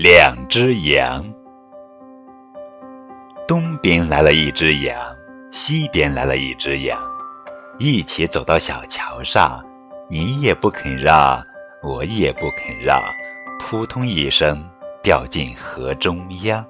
两只羊。东边来了一只羊西边来了一只羊。一起走到小桥上你也不肯让我也不肯让扑通一声掉进河中央。